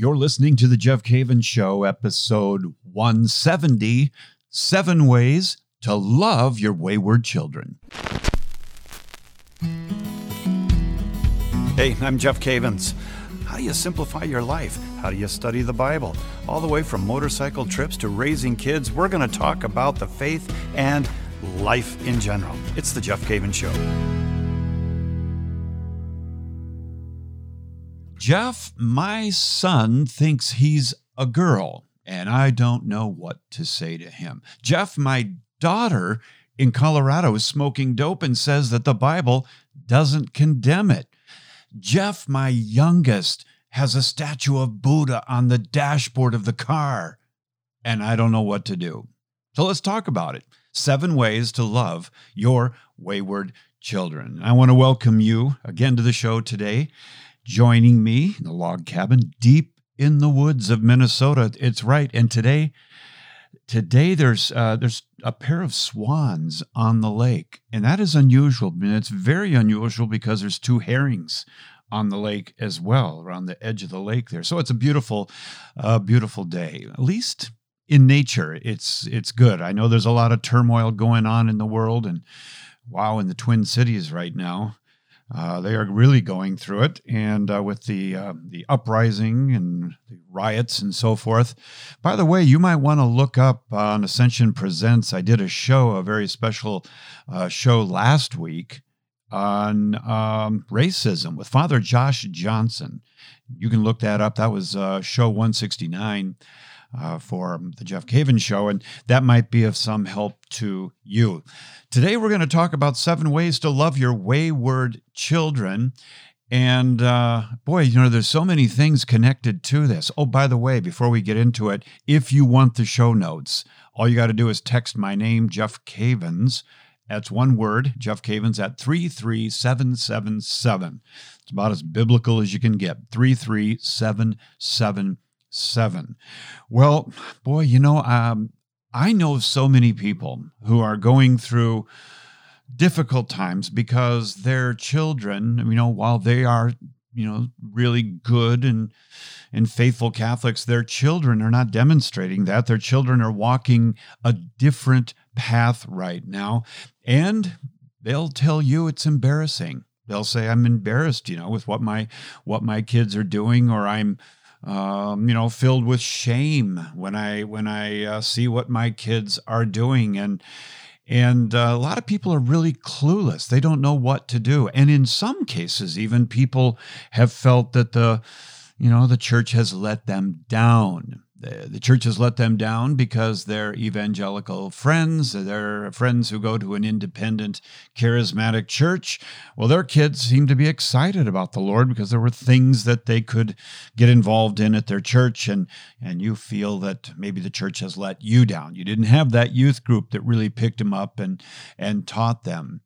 You're listening to The Jeff Cavins Show, episode 170 Seven Ways to Love Your Wayward Children. Hey, I'm Jeff Cavins. How do you simplify your life? How do you study the Bible? All the way from motorcycle trips to raising kids, we're going to talk about the faith and life in general. It's The Jeff Cavins Show. Jeff, my son thinks he's a girl, and I don't know what to say to him. Jeff, my daughter in Colorado is smoking dope and says that the Bible doesn't condemn it. Jeff, my youngest, has a statue of Buddha on the dashboard of the car, and I don't know what to do. So let's talk about it. Seven ways to love your wayward children. I want to welcome you again to the show today joining me in the log cabin deep in the woods of Minnesota. It's right. And today, today there's uh, there's a pair of swans on the lake, and that is unusual. I mean, it's very unusual because there's two herrings on the lake as well, around the edge of the lake there. So it's a beautiful, uh, beautiful day. At least in nature, it's it's good. I know there's a lot of turmoil going on in the world, and wow, in the Twin Cities right now. Uh, they are really going through it, and uh, with the uh, the uprising and the riots and so forth. By the way, you might want to look up on Ascension Presents. I did a show, a very special uh, show last week on um, racism with Father Josh Johnson. You can look that up. That was uh, show 169 uh, for the Jeff Cavins Show, and that might be of some help to you. Today, we're going to talk about seven ways to love your wayward children. And uh, boy, you know, there's so many things connected to this. Oh, by the way, before we get into it, if you want the show notes, all you got to do is text my name, Jeff Cavins. That's one word, Jeff Cavins, at 33777. It's about as biblical as you can get. 33777 seven. Well, boy, you know, um, I know so many people who are going through difficult times because their children, you know, while they are, you know, really good and and faithful Catholics, their children are not demonstrating that. Their children are walking a different path right now, and they'll tell you it's embarrassing. They'll say, "I'm embarrassed," you know, with what my what my kids are doing, or I'm um, you know, filled with shame when I when I uh, see what my kids are doing, and and uh, a lot of people are really clueless. They don't know what to do, and in some cases, even people have felt that the you know the church has let them down the, the church has let them down because they're evangelical friends. They're friends who go to an independent, charismatic church. Well, their kids seem to be excited about the Lord because there were things that they could get involved in at their church, and and you feel that maybe the church has let you down. You didn't have that youth group that really picked them up and and taught them.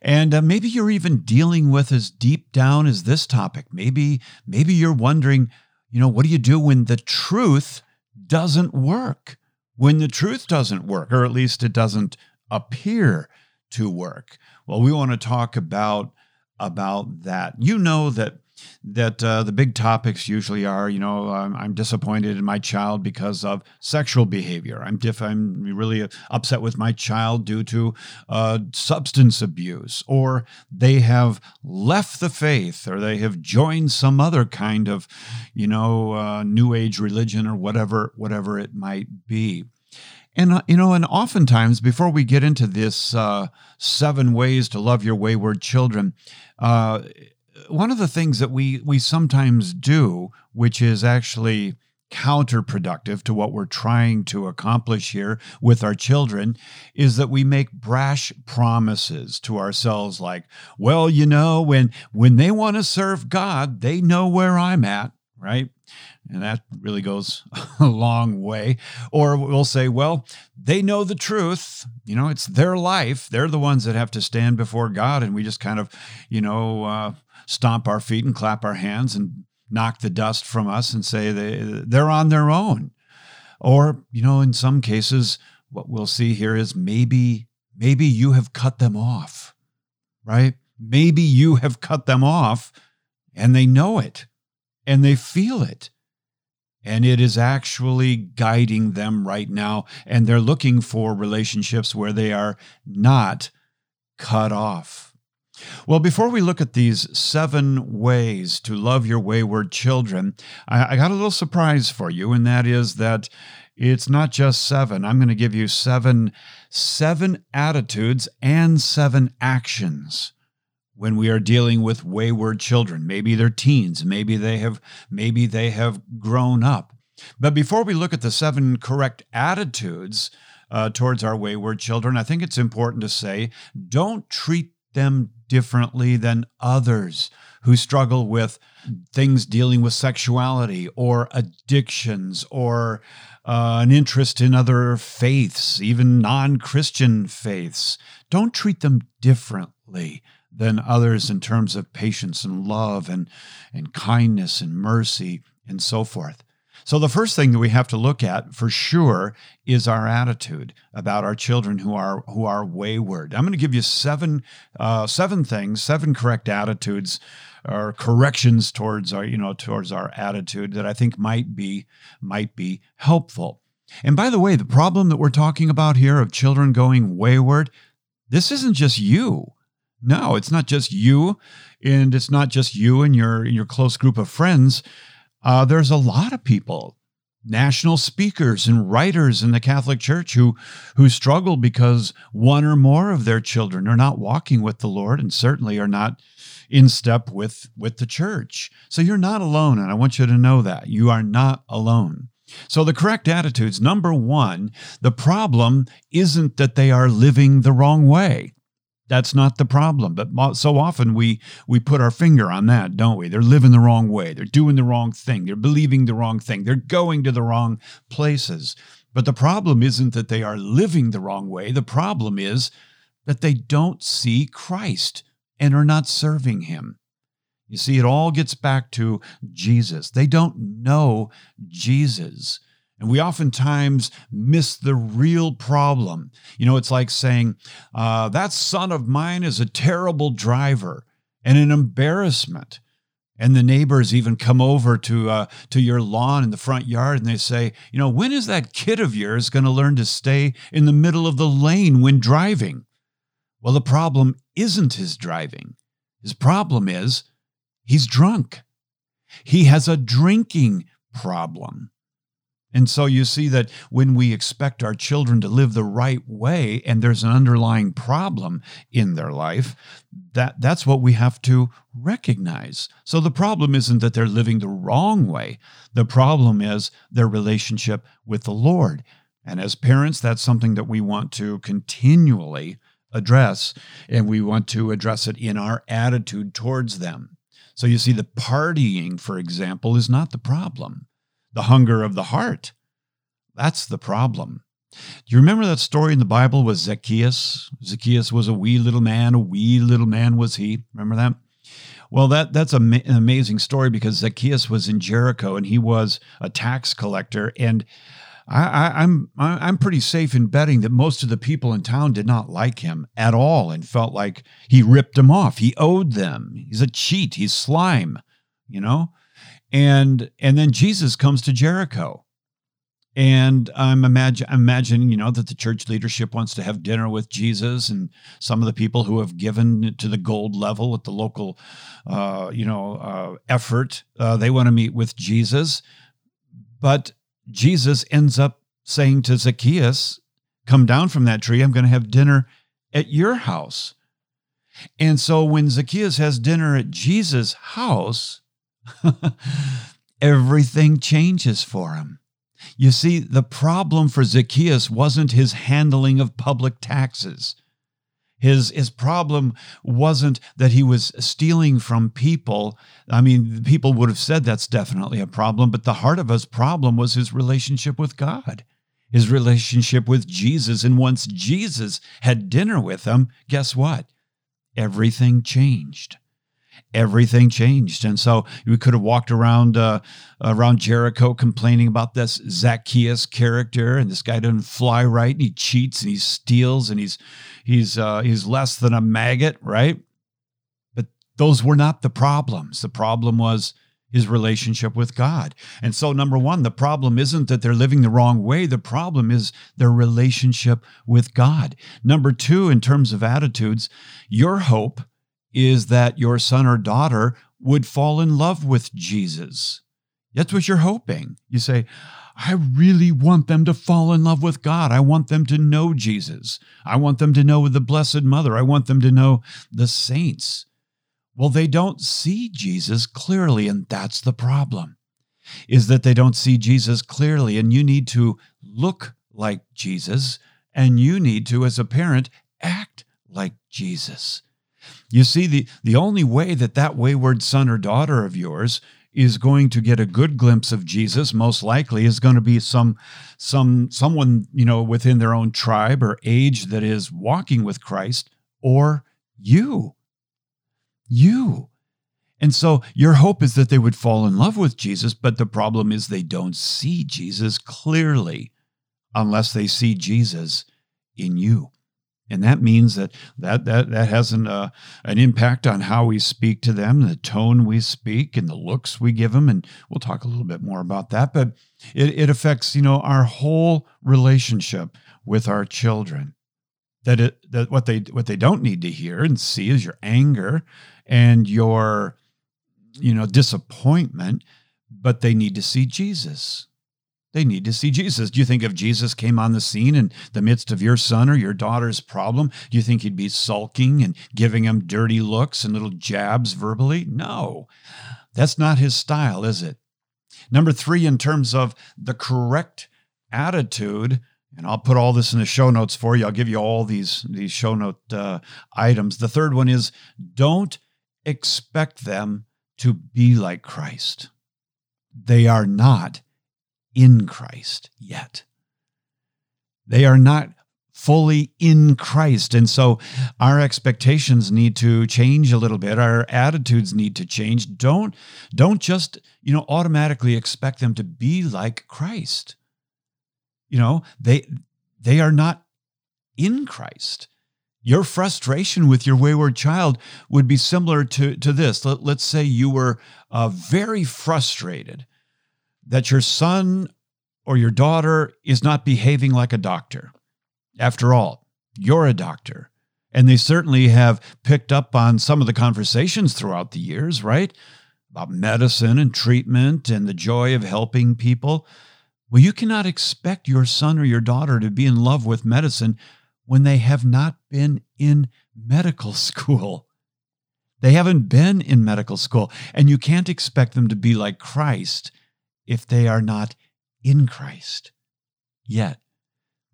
And uh, maybe you're even dealing with as deep down as this topic. Maybe maybe you're wondering, you know, what do you do when the truth doesn't work, when the truth doesn't work, or at least it doesn't appear to work. Well, we want to talk about about that. You know that that uh, the big topics usually are, you know, I'm, I'm, disappointed in my child because of sexual behavior. I'm diff- I'm really upset with my child due to uh, substance abuse, or they have left the faith, or they have joined some other kind of, you know, uh, new age religion, or whatever whatever it might be. And uh, you know, and oftentimes before we get into this uh, seven ways to love your wayward children, uh, one of the things that we we sometimes do, which is actually counterproductive to what we're trying to accomplish here with our children is that we make brash promises to ourselves like well you know when when they want to serve god they know where i'm at right? And that really goes a long way. Or we'll say well they know the truth. You know it's their life. They're the ones that have to stand before god and we just kind of you know uh, stomp our feet and clap our hands and knock the dust from us and say they, they're on their own. Or, you know, in some cases, what we'll see here is maybe, maybe you have cut them off, right? Maybe you have cut them off and they know it and they feel it. and it is actually guiding them right now. And they're looking for relationships where they are not cut off. Well, before we look at these seven ways to love your wayward children, I, I got a little surprise for you, and that is that it's not just seven. I'm going to give you seven, seven attitudes and seven actions when we are dealing with wayward children. Maybe they're teens, maybe they have maybe they have grown up. But before we look at the seven correct attitudes uh, towards our wayward children, I think it's important to say don't treat them differently than others who struggle with things dealing with sexuality or addictions or uh, an interest in other faiths, even non Christian faiths. Don't treat them differently than others in terms of patience and love and, and kindness and mercy and so forth. So, the first thing that we have to look at for sure is our attitude about our children who are who are wayward. I'm going to give you seven uh, seven things, seven correct attitudes or corrections towards our you know towards our attitude that I think might be might be helpful. And by the way, the problem that we're talking about here of children going wayward, this isn't just you. No, it's not just you, and it's not just you and your your close group of friends. Uh, there's a lot of people, national speakers and writers in the Catholic Church who who struggle because one or more of their children are not walking with the Lord and certainly are not in step with with the church. So you're not alone and I want you to know that. You are not alone. So the correct attitudes number 1, the problem isn't that they are living the wrong way. That's not the problem. But so often we we put our finger on that, don't we? They're living the wrong way. They're doing the wrong thing. They're believing the wrong thing. They're going to the wrong places. But the problem isn't that they are living the wrong way. The problem is that they don't see Christ and are not serving him. You see, it all gets back to Jesus. They don't know Jesus. And we oftentimes miss the real problem. You know, it's like saying, uh, that son of mine is a terrible driver and an embarrassment. And the neighbors even come over to uh, to your lawn in the front yard and they say, you know, when is that kid of yours going to learn to stay in the middle of the lane when driving? Well, the problem isn't his driving. His problem is he's drunk. He has a drinking problem. And so you see that when we expect our children to live the right way and there's an underlying problem in their life, that that's what we have to recognize. So the problem isn't that they're living the wrong way. The problem is their relationship with the Lord. And as parents, that's something that we want to continually address and we want to address it in our attitude towards them. So you see the partying, for example, is not the problem the hunger of the heart. That's the problem. Do you remember that story in the Bible with Zacchaeus? Zacchaeus was a wee little man, a wee little man was he. Remember that? Well, that that's an amazing story because Zacchaeus was in Jericho and he was a tax collector, and I, I'm, I'm pretty safe in betting that most of the people in town did not like him at all and felt like he ripped them off. He owed them. He's a cheat. He's slime, you know and and then Jesus comes to Jericho. And I'm imagine, imagining, you know, that the church leadership wants to have dinner with Jesus, and some of the people who have given to the gold level at the local, uh, you know, uh, effort, uh, they want to meet with Jesus. But Jesus ends up saying to Zacchaeus, "Come down from that tree. I'm going to have dinner at your house." And so when Zacchaeus has dinner at Jesus' house, everything changes for him. You see, the problem for Zacchaeus wasn't his handling of public taxes. His, his problem wasn't that he was stealing from people. I mean, people would have said that's definitely a problem, but the heart of his problem was his relationship with God, his relationship with Jesus. And once Jesus had dinner with him, guess what? Everything changed everything changed. And so we could have walked around uh, around Jericho complaining about this Zacchaeus character, and this guy doesn't fly right, and he cheats, and he steals, and he's he's uh, he's less than a maggot, right? But those were not the problems. The problem was his relationship with God. And so, number one, the problem isn't that they're living the wrong way. The problem is their relationship with God. Number two, in terms of attitudes, your hope is that your son or daughter would fall in love with Jesus. That's what you're hoping. You say, I really want them to fall in love with God. I want them to know Jesus. I want them to know the Blessed Mother. I want them to know the saints. Well, they don't see Jesus clearly, and that's the problem. Is that they don't see Jesus clearly, and you need to look like Jesus, and you need to, as a parent, act like Jesus. You see, the, the only way that that wayward son or daughter of yours is going to get a good glimpse of Jesus, most likely, is going to be some some someone you know within their own tribe or age that is walking with Christ, or you you. And so your hope is that they would fall in love with Jesus, but the problem is they don't see Jesus clearly unless they see Jesus in you. And that means that that that, that has an, uh, an impact on how we speak to them, the tone we speak, and the looks we give them. And we'll talk a little bit more about that. But it, it affects, you know, our whole relationship with our children. That it that what they what they don't need to hear and see is your anger and your you know disappointment but they need to see jesus they need to see jesus do you think if jesus came on the scene in the midst of your son or your daughter's problem do you think he'd be sulking and giving them dirty looks and little jabs verbally no that's not his style is it number three in terms of the correct attitude and I'll put all this in the show notes for you. I'll give you all these these show note uh, items. The third one is don't expect them to be like Christ. They are not in Christ yet. They are not fully in Christ. And so our expectations need to change a little bit. Our attitudes need to change. Don't don't just, you know, automatically expect them to be like Christ. You know, they they are not in Christ. Your frustration with your wayward child would be similar to, to this. Let, us say you were uh, very frustrated that your son or your daughter is not behaving like a doctor. After all, you're a doctor. And they certainly have picked up on some of the conversations throughout the years, right? About medicine and treatment and the joy of helping people. Well, you cannot expect your son or your daughter to be in love with medicine when they have not been in medical school. They haven't been in medical school, and you can't expect them to be like Christ if they are not in Christ yet.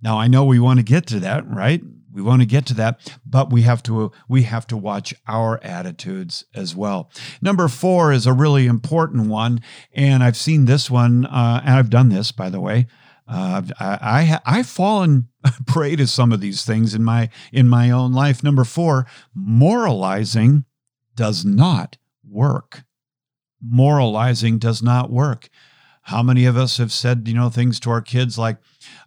Now, I know we want to get to that, right? We want to get to that, but we have to we have to watch our attitudes as well. Number four is a really important one, and I've seen this one, uh, and I've done this, by the way. Uh, I, I I've fallen prey to some of these things in my in my own life. Number four, moralizing does not work. Moralizing does not work. How many of us have said, you know, things to our kids like,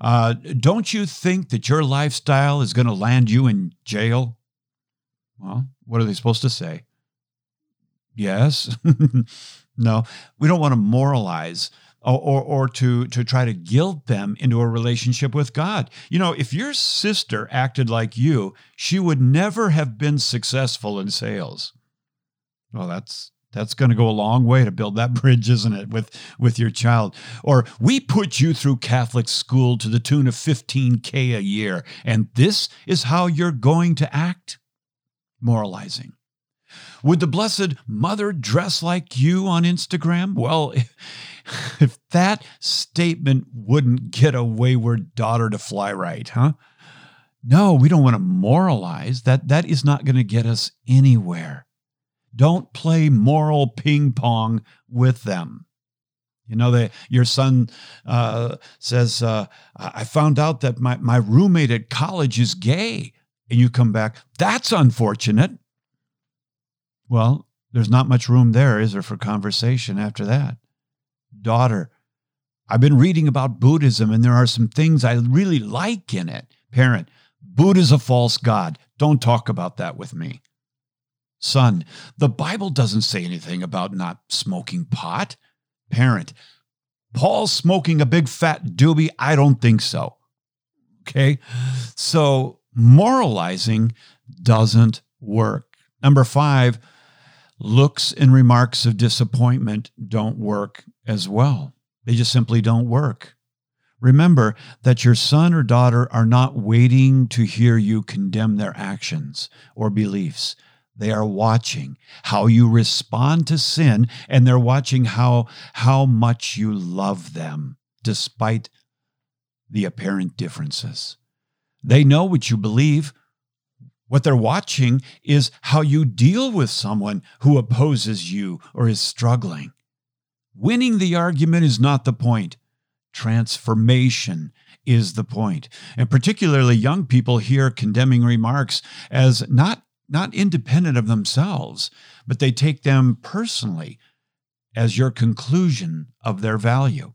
uh, "Don't you think that your lifestyle is going to land you in jail?" Well, what are they supposed to say? Yes. no, we don't want to moralize or, or to, to try to guilt them into a relationship with God. You know, if your sister acted like you, she would never have been successful in sales. Well, that's that's going to go a long way to build that bridge, isn't it, with, with your child? Or we put you through Catholic school to the tune of 15K a year, and this is how you're going to act? Moralizing. Would the Blessed Mother dress like you on Instagram? Well, if that statement wouldn't get a wayward daughter to fly right, huh? No, we don't want to moralize. That that is not going to get us anywhere. Don't play moral ping pong with them. You know, they, your son uh, says, uh, I found out that my, my roommate at college is gay. And you come back, that's unfortunate. Well, there's not much room there, is there, for conversation after that? Daughter, I've been reading about Buddhism and there are some things I really like in it. Parent, Buddha's a false god. Don't talk about that with me. Son, the Bible doesn't say anything about not smoking pot. Parent, Paul smoking a big fat doobie? I don't think so. Okay. So moralizing doesn't work. Number five, looks and remarks of disappointment don't work as well. They just simply don't work. Remember that your son or daughter are not waiting to hear you condemn their actions or beliefs. They are watching how you respond to sin, and they're watching how, how much you love them despite the apparent differences. They know what you believe. What they're watching is how you deal with someone who opposes you or is struggling. Winning the argument is not the point. Transformation is the point. And particularly young people hear condemning remarks as not, not independent of themselves, but they take them personally as your conclusion of their value.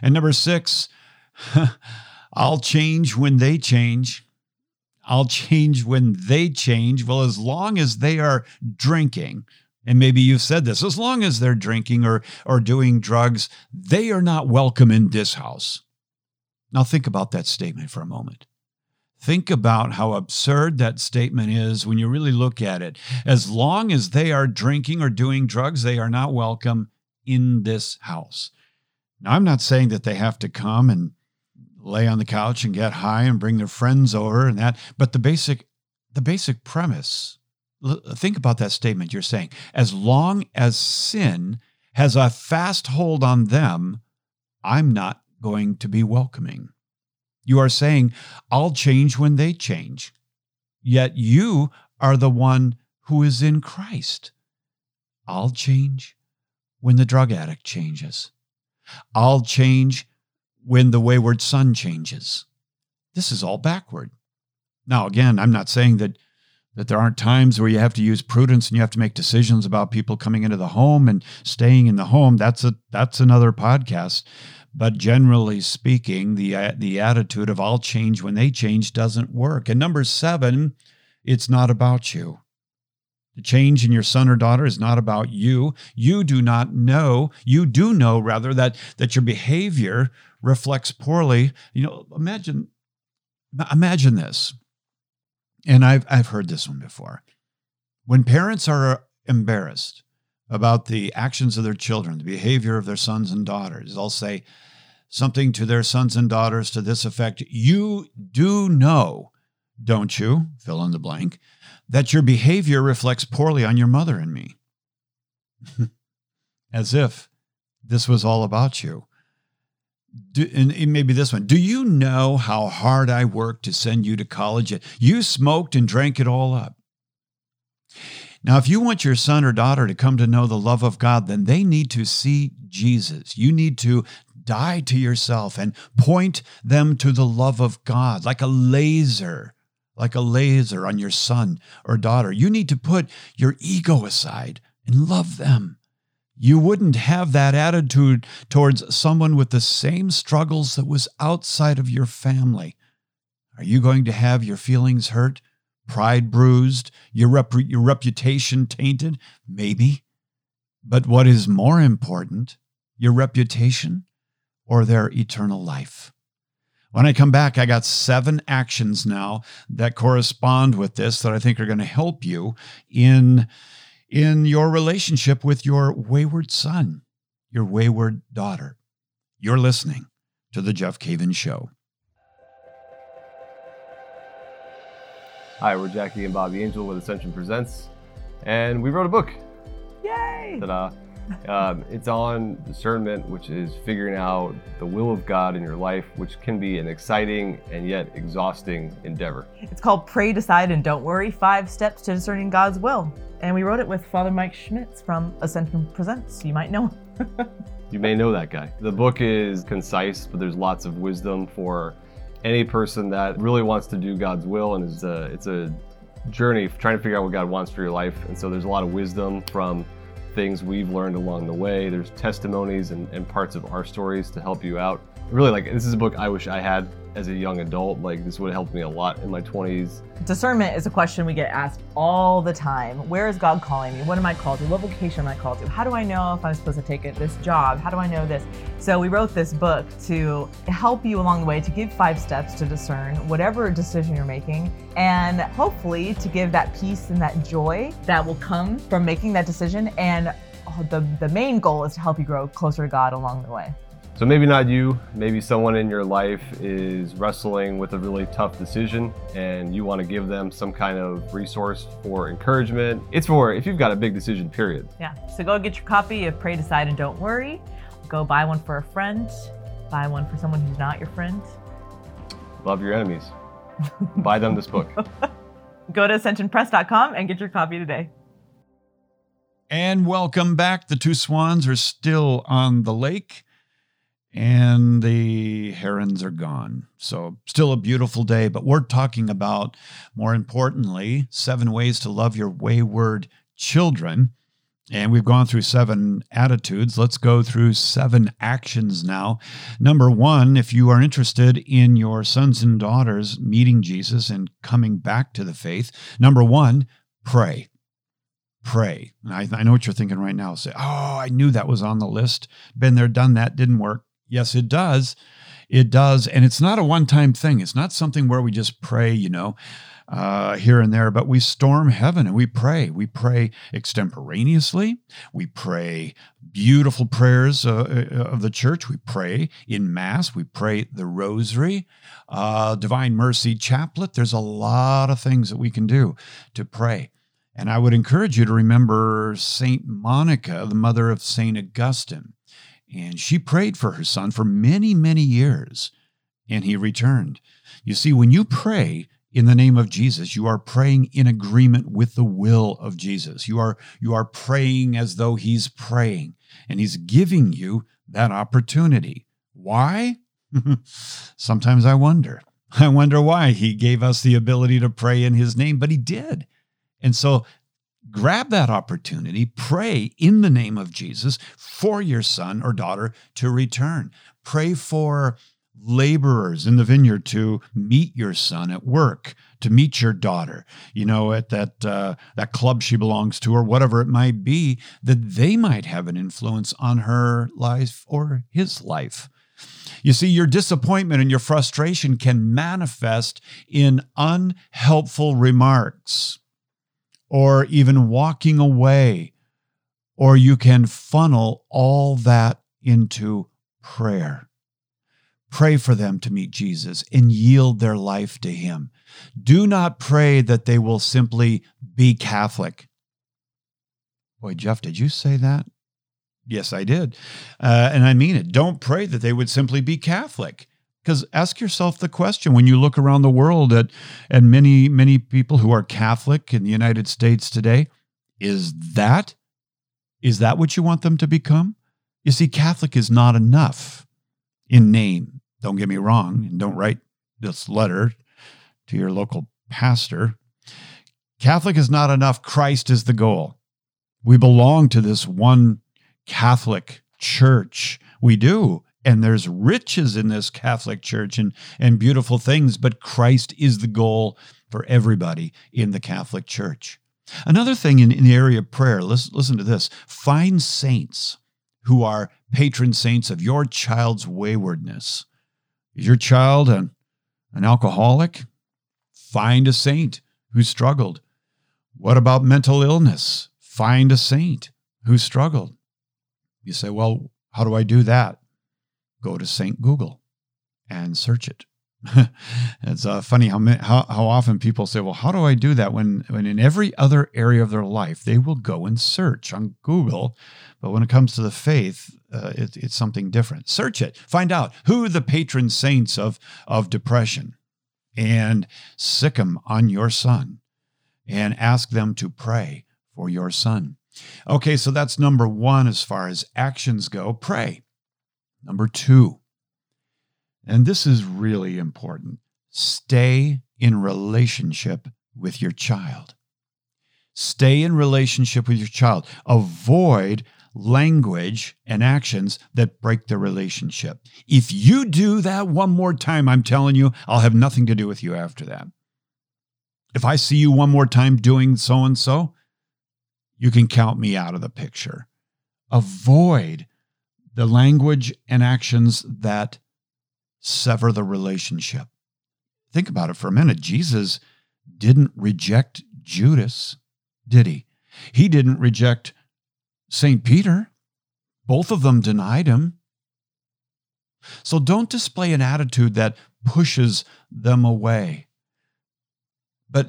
And number six, I'll change when they change. I'll change when they change. Well, as long as they are drinking, and maybe you've said this, as long as they're drinking or, or doing drugs, they are not welcome in this house. Now, think about that statement for a moment. Think about how absurd that statement is when you really look at it. As long as they are drinking or doing drugs, they are not welcome in this house. Now, I'm not saying that they have to come and lay on the couch and get high and bring their friends over and that, but the basic the basic premise think about that statement you're saying. As long as sin has a fast hold on them, I'm not going to be welcoming. You are saying, I'll change when they change. Yet you are the one who is in Christ. I'll change when the drug addict changes. I'll change when the wayward son changes. This is all backward. Now, again, I'm not saying that that there aren't times where you have to use prudence and you have to make decisions about people coming into the home and staying in the home. That's a that's another podcast. But generally speaking, the uh, the attitude of I'll change when they change doesn't work. And number seven, it's not about you. The change in your son or daughter is not about you. You do not know, you do know rather that that your behavior reflects poorly. You know, imagine imagine this and I've I've heard this one before. When parents are uh, embarrassed about the actions of their children, the behavior of their sons and daughters, they'll say something to their sons and daughters to this effect You do know, don't you, fill in the blank, that your behavior reflects poorly on your mother and me. As if this was all about you do, and maybe this one. Do you know how hard I worked to send you to college? You smoked and drank it all up. Now, if you want your son or daughter to come to know the love of God, then they need to see Jesus. You need to die to yourself and point them to the love of God like a laser, like a laser on your son or daughter. You need to put your ego aside and love them you wouldn't have that attitude towards someone with the same struggles that was outside of your family. Are you going to have your feelings hurt, pride bruised, your, rep- your reputation tainted? Maybe. But what is more important, your reputation or their eternal life? When I come back, I got seven actions now that correspond with this that I think are going to help you in in your relationship with your wayward son, your wayward daughter. You're listening to The Jeff Cavins Show. Hi, we're Jackie and Bobby Angel with Ascension Presents, and we wrote a book. Yay! Ta-da. Um, it's on discernment, which is figuring out the will of God in your life, which can be an exciting and yet exhausting endeavor. It's called Pray, Decide, and Don't Worry Five Steps to Discerning God's Will and we wrote it with Father Mike Schmitz from Ascension Presents. You might know him. you may know that guy. The book is concise, but there's lots of wisdom for any person that really wants to do God's will, and is a, it's a journey trying to figure out what God wants for your life. And so there's a lot of wisdom from things we've learned along the way. There's testimonies and, and parts of our stories to help you out. Really, like this is a book I wish I had as a young adult. Like this would have helped me a lot in my 20s. Discernment is a question we get asked all the time. Where is God calling me? What am I called to? What vocation am I called to? How do I know if I'm supposed to take it, this job? How do I know this? So we wrote this book to help you along the way to give five steps to discern whatever decision you're making and hopefully to give that peace and that joy that will come from making that decision and the, the main goal is to help you grow closer to God along the way. So maybe not you, maybe someone in your life is wrestling with a really tough decision and you want to give them some kind of resource for encouragement. It's for if you've got a big decision, period. Yeah. So go get your copy of Pray, Decide, and Don't Worry. Go buy one for a friend, buy one for someone who's not your friend. Love your enemies. buy them this book. Go to ascensionpress.com and get your copy today. And welcome back. The two swans are still on the lake and the herons are gone. So, still a beautiful day, but we're talking about, more importantly, seven ways to love your wayward children. And we've gone through seven attitudes. Let's go through seven actions now. Number one, if you are interested in your sons and daughters meeting Jesus and coming back to the faith, number one, pray. Pray. I, I know what you're thinking right now. Say, oh, I knew that was on the list. Been there, done that, didn't work Yes, it does. It does. And it's not a one time thing. It's not something where we just pray, you know, uh, here and there, but we storm heaven and we pray. We pray extemporaneously. We pray beautiful prayers uh, uh, of the church. We pray in Mass. We pray the Rosary, uh, Divine Mercy Chaplet. There's a lot of things that we can do to pray. And I would encourage you to remember Saint Monica, the mother of Saint Augustine. And she prayed for her son for many, many years, and he returned. You see, when you pray in the name of Jesus, you are praying in agreement with the will of Jesus. You are, you are praying as though he's praying, and he's giving you that opportunity. Why? Sometimes I wonder. I wonder why he gave us the ability to pray in his name, but he did. And so grab that opportunity, pray in the name of Jesus for your son or daughter to return. Pray for laborers in the vineyard to meet your son at work, to meet your daughter, you know, at that uh, that club she belongs to or whatever it might be, that they might have an influence on her life or his life. You see, your disappointment and your frustration can manifest in unhelpful remarks or even walking away, or you can funnel all that into prayer. Pray for them to meet Jesus and yield their life to Him. Do not pray that they will simply be Catholic. Boy, Jeff, did you say that? Yes, I did. Uh, and I mean it. Don't pray that they would simply be Catholic. Because ask yourself the question when you look around the world at, at many, many people who are Catholic in the United States today, is that is that what you want them to become? You see, Catholic is not enough in name. Don't get me wrong, and don't write this letter to your local pastor. Catholic is not enough. Christ is the goal. We belong to this one Catholic church. We do and there's riches in this Catholic Church and, and beautiful things, but Christ is the goal for everybody in the Catholic Church. Another thing in, in the area of prayer, listen, listen to this find saints who are patron saints of your child's waywardness. Is your child an, an alcoholic? Find a saint who struggled. What about mental illness? Find a saint who struggled. You say, well, how do I do that? Go to St. Google and search it. it's uh, funny how, how how often people say, "Well, how do I do that?" When when in every other area of their life they will go and search on Google, but when it comes to the faith, uh, it, it's something different. Search it, find out who the patron saints of of depression, and sic them on your son, and ask them to pray for your son. Okay, so that's number one as far as actions go. Pray. Number two, and this is really important stay in relationship with your child. Stay in relationship with your child. Avoid language and actions that break the relationship. If you do that one more time, I'm telling you, I'll have nothing to do with you after that. If I see you one more time doing so and so, you can count me out of the picture. Avoid the language and actions that sever the relationship. Think about it for a minute. Jesus didn't reject Judas, did he? He didn't reject St. Peter. Both of them denied him. So don't display an attitude that pushes them away, but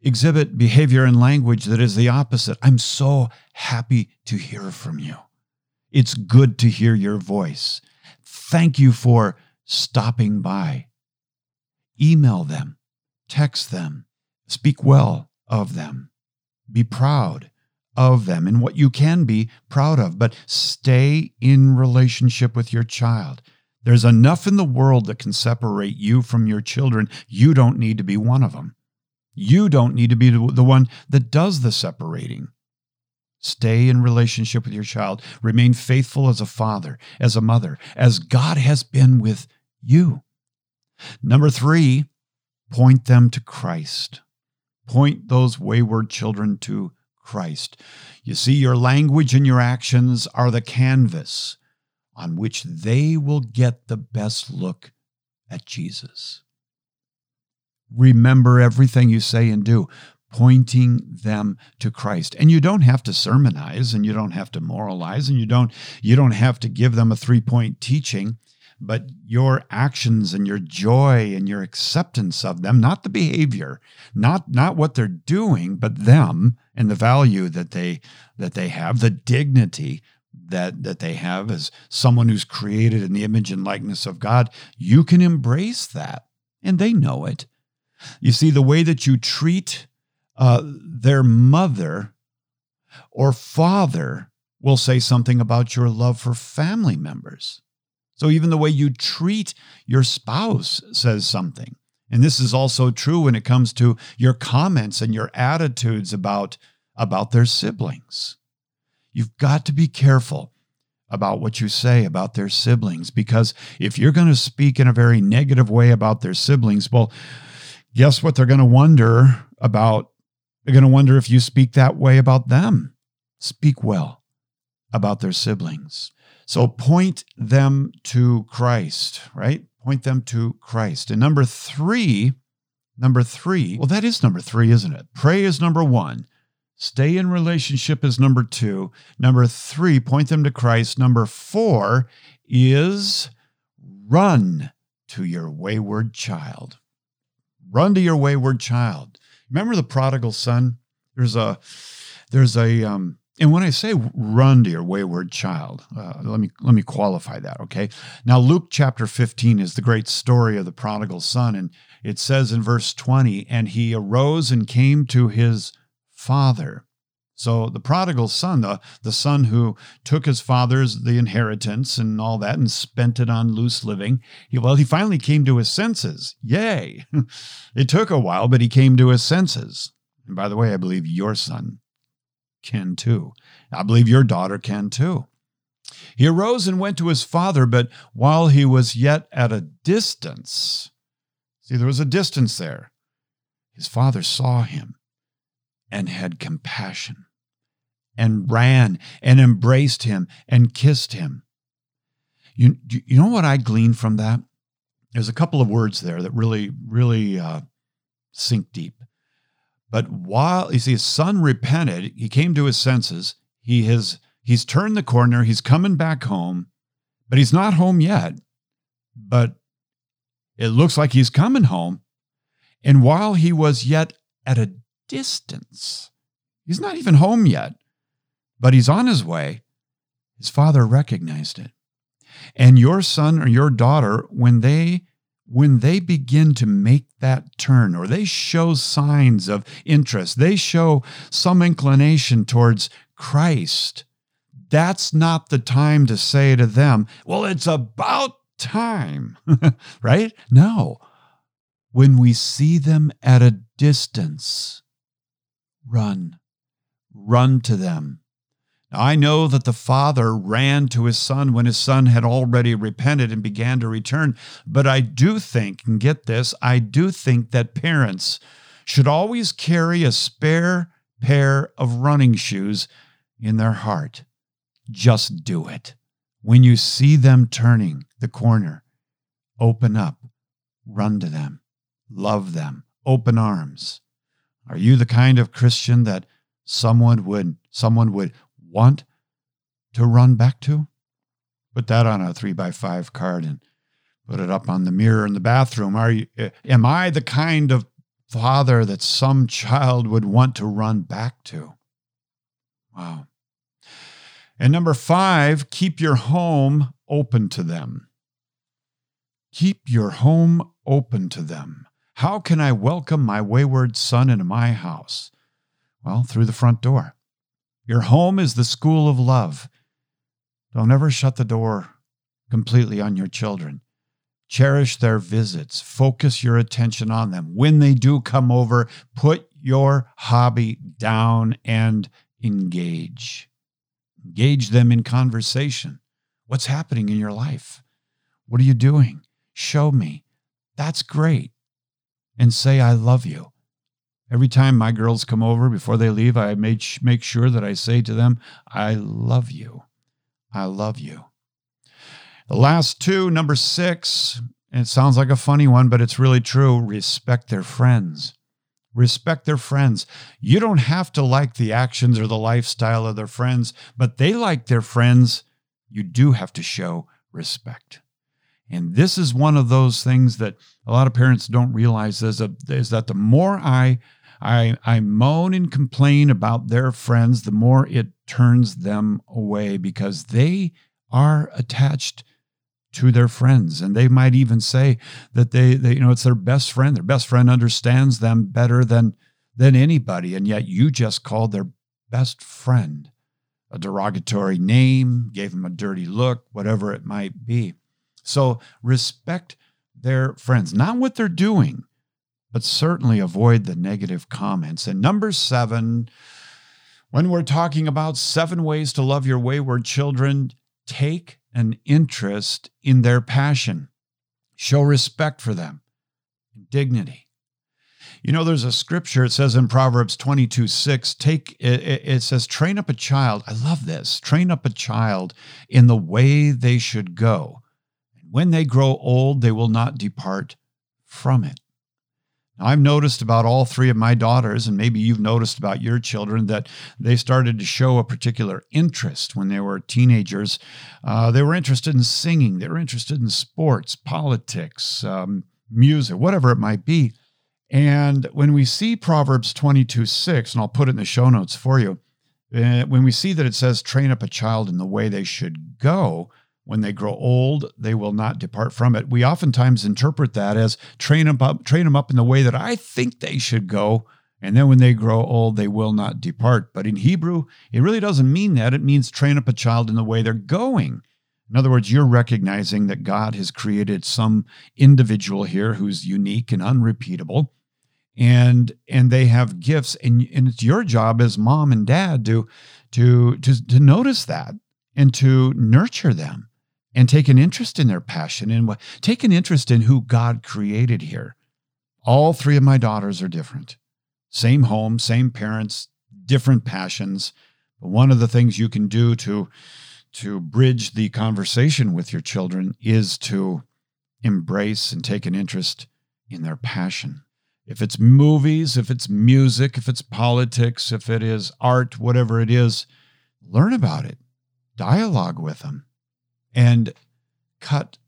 exhibit behavior and language that is the opposite. I'm so happy to hear from you. It's good to hear your voice. Thank you for stopping by. Email them, text them, speak well of them, be proud of them and what you can be proud of, but stay in relationship with your child. There's enough in the world that can separate you from your children. You don't need to be one of them. You don't need to be the one that does the separating. Stay in relationship with your child. Remain faithful as a father, as a mother, as God has been with you. Number three, point them to Christ. Point those wayward children to Christ. You see, your language and your actions are the canvas on which they will get the best look at Jesus. Remember everything you say and do, pointing them to Christ. And you don't have to sermonize and you don't have to moralize and you don't you don't have to give them a three-point teaching but your actions and your joy and your acceptance of them not the behavior not not what they're doing but them and the value that they that they have the dignity that that they have as someone who's created in the image and likeness of God you can embrace that and they know it you see the way that you treat uh, their mother or father will say something about your love for family members so even the way you treat your spouse says something. And this is also true when it comes to your comments and your attitudes about, about their siblings. You've got to be careful about what you say about their siblings because if you're going to speak in a very negative way about their siblings, well, guess what they're going to wonder about? They're going to wonder if you speak that way about them. Speak well about their siblings. So point them to Christ, right? Point them to Christ. And number three, number three, well, that is number three, isn't it? Pray is number one. Stay in relationship is number two. Number three, point them to Christ. Number four is run to your wayward child. Run to your wayward child. Remember the prodigal son? There's a there's a um, and when I say run to your wayward child, uh, let me let me qualify that. Okay. Now Luke chapter 15 is the great story of the prodigal son, and it says in verse 20, and he arose and came to his father. So the prodigal son, the, the son who took his father's the inheritance and all that and spent it on loose living, he, well, he finally came to his senses. Yay! it took a while, but he came to his senses. And by the way, I believe your son can too. I believe your daughter can too. He arose and went to his father, but while he was yet at a distance, see, there was a distance there, his father saw him and had compassion and ran and embraced him and kissed him. You, you know what I gleaned from that? There's a couple of words there that really, really uh, sink deep. But while you see his son repented, he came to his senses. He has he's turned the corner, he's coming back home, but he's not home yet. But it looks like he's coming home. And while he was yet at a distance, he's not even home yet, but he's on his way. His father recognized it. And your son or your daughter, when they when they begin to make that turn or they show signs of interest, they show some inclination towards Christ, that's not the time to say to them, well, it's about time, right? No. When we see them at a distance, run run to them. Now, I know that the father ran to his son when his son had already repented and began to return, but I do think, and get this, I do think that parents should always carry a spare pair of running shoes in their heart. Just do it. When you see them turning the corner, open up, run to them, love them, open arms. Are you the kind of Christian that someone would someone would want to run back to? Put that on a three by five card and put it up on the mirror in the bathroom. Are you eh, am I the kind of father that some child would want to run back to? Wow. And number five, keep your home open to them. Keep your home open to them. How can I welcome my wayward son into my house? Well, through the front door. Your home is the school of love. Don't ever shut the door completely on your children. Cherish their visits. Focus your attention on them. When they do come over, put your hobby down and engage. Engage them in conversation. What's happening in your life? What are you doing? Show me. That's great. And say, I love you. Every time my girls come over before they leave, I make, make sure that I say to them, I love you. I love you. The last two, number six, it sounds like a funny one, but it's really true respect their friends respect their friends. You don't have to like the actions or the lifestyle of their friends, but they like their friends. You do have to show respect. And this is one of those things that a lot of parents don't realize is, a, is that the more I, I, I moan and complain about their friends, the more it turns them away because they are attached to their friends. And they might even say that they, they you know it's their best friend. Their best friend understands them better than than anybody. And yet you just called their best friend a derogatory name gave them a dirty look whatever it might be so respect their friends not what they're doing but certainly avoid the negative comments and number 7 when we're talking about seven ways to love your wayward children take an interest in their passion. Show respect for them, dignity. You know, there's a scripture, it says in Proverbs 22 6, take it, it says, train up a child. I love this. Train up a child in the way they should go. When they grow old, they will not depart from it. Now, I've noticed about all three of my daughters, and maybe you've noticed about your children, that they started to show a particular interest when they were teenagers. Uh, they were interested in singing, they were interested in sports, politics, um, music, whatever it might be. And when we see Proverbs 22 6, and I'll put it in the show notes for you, uh, when we see that it says, train up a child in the way they should go, when they grow old, they will not depart from it. We oftentimes interpret that as train them up, train them up in the way that I think they should go. And then when they grow old, they will not depart. But in Hebrew, it really doesn't mean that. It means train up a child in the way they're going. In other words, you're recognizing that God has created some individual here who's unique and unrepeatable. And and they have gifts, and, and it's your job as mom and dad to to to to notice that and to nurture them and take an interest in their passion and what take an interest in who God created here. All three of my daughters are different. Same home, same parents, different passions. But one of the things you can do to to bridge the conversation with your children is to embrace and take an interest in their passion. If it's movies, if it's music, if it's politics, if it is art, whatever it is, learn about it. Dialogue with them and cut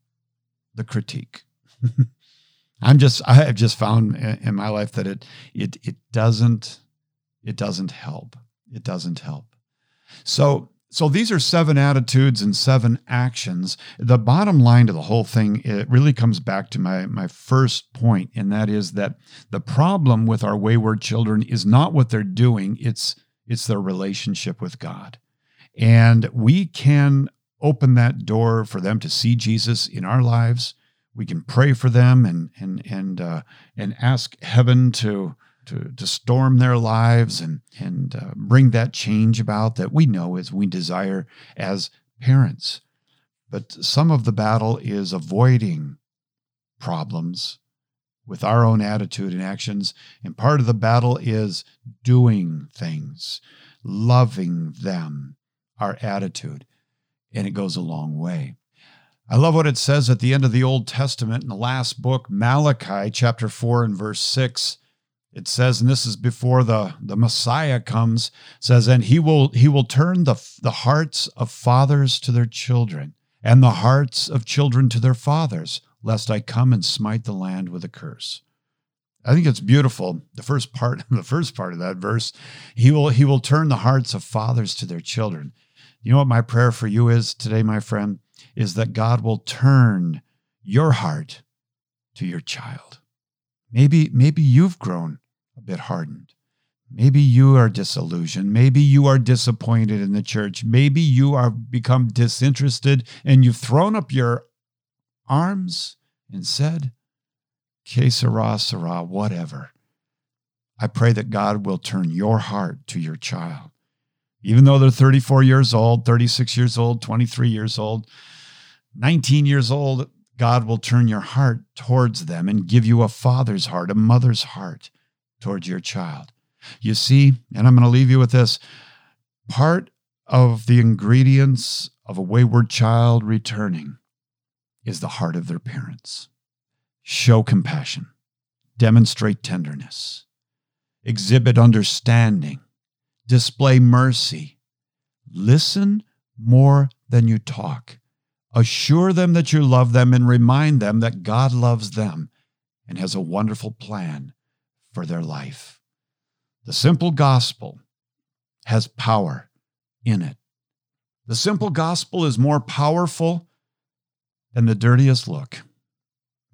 the critique. I'm just I have just found in my life that it it it doesn't it doesn't help. It doesn't help. So so these are seven attitudes and seven actions. The bottom line to the whole thing it really comes back to my my first point and that is that the problem with our wayward children is not what they're doing, it's it's their relationship with God. And we can open that door for them to see Jesus in our lives. We can pray for them and and and uh, and ask heaven to to, to storm their lives and, and uh, bring that change about that we know as we desire as parents. But some of the battle is avoiding problems with our own attitude and actions. And part of the battle is doing things, loving them, our attitude. And it goes a long way. I love what it says at the end of the Old Testament in the last book, Malachi chapter 4 and verse 6. It says, and this is before the, the Messiah comes, says, and he will he will turn the, the hearts of fathers to their children, and the hearts of children to their fathers, lest I come and smite the land with a curse. I think it's beautiful. The first part, the first part of that verse, he will he will turn the hearts of fathers to their children. You know what my prayer for you is today, my friend, is that God will turn your heart to your child. Maybe maybe you've grown a bit hardened. Maybe you are disillusioned. Maybe you are disappointed in the church. Maybe you are become disinterested and you've thrown up your arms and said, Que sera, sera, whatever. I pray that God will turn your heart to your child. Even though they're 34 years old, 36 years old, 23 years old, 19 years old, God will turn your heart towards them and give you a father's heart, a mother's heart towards your child. You see, and I'm going to leave you with this part of the ingredients of a wayward child returning is the heart of their parents. Show compassion, demonstrate tenderness, exhibit understanding, display mercy, listen more than you talk. Assure them that you love them and remind them that God loves them and has a wonderful plan for their life. The simple gospel has power in it. The simple gospel is more powerful than the dirtiest look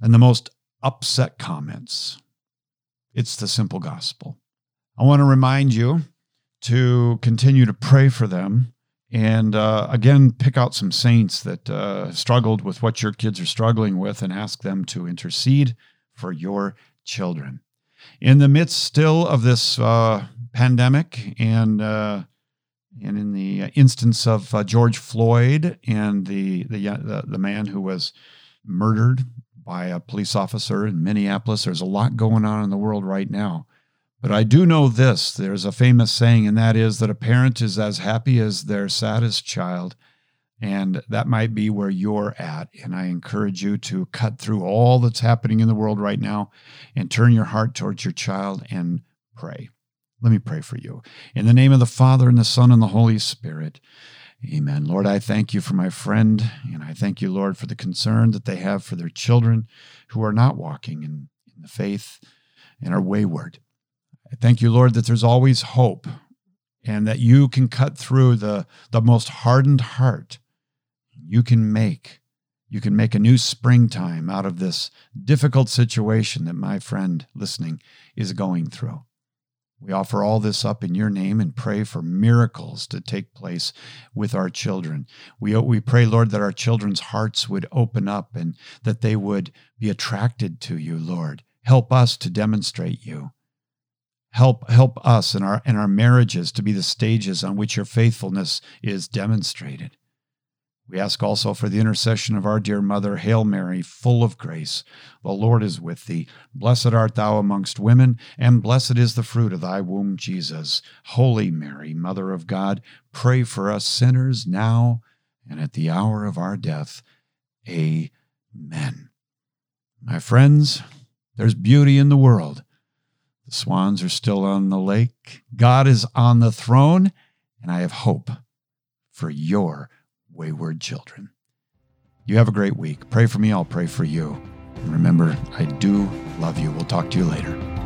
and the most upset comments. It's the simple gospel. I want to remind you to continue to pray for them and uh, again pick out some saints that uh, struggled with what your kids are struggling with and ask them to intercede for your children in the midst still of this uh, pandemic and uh, and in the instance of uh, George Floyd and the, the the the man who was murdered by a police officer in Minneapolis, there's a lot going on in the world right now. But I do know this: there's a famous saying, and that is that a parent is as happy as their saddest child. And that might be where you're at. And I encourage you to cut through all that's happening in the world right now and turn your heart towards your child and pray. Let me pray for you. In the name of the Father, and the Son, and the Holy Spirit. Amen. Lord, I thank you for my friend, and I thank you, Lord, for the concern that they have for their children who are not walking in, in the faith and are wayward. I thank you, Lord, that there's always hope and that you can cut through the, the most hardened heart you can make you can make a new springtime out of this difficult situation that my friend listening is going through. We offer all this up in your name and pray for miracles to take place with our children. We, we pray, Lord, that our children's hearts would open up and that they would be attracted to you, Lord. Help us to demonstrate you. Help, help us in our, in our marriages to be the stages on which your faithfulness is demonstrated. We ask also for the intercession of our dear Mother, Hail Mary, full of grace. The Lord is with thee. Blessed art thou amongst women, and blessed is the fruit of thy womb, Jesus. Holy Mary, Mother of God, pray for us sinners now and at the hour of our death. Amen. My friends, there's beauty in the world. Swans are still on the lake. God is on the throne, and I have hope for your wayward children. You have a great week. Pray for me, I'll pray for you. And remember, I do love you. We'll talk to you later.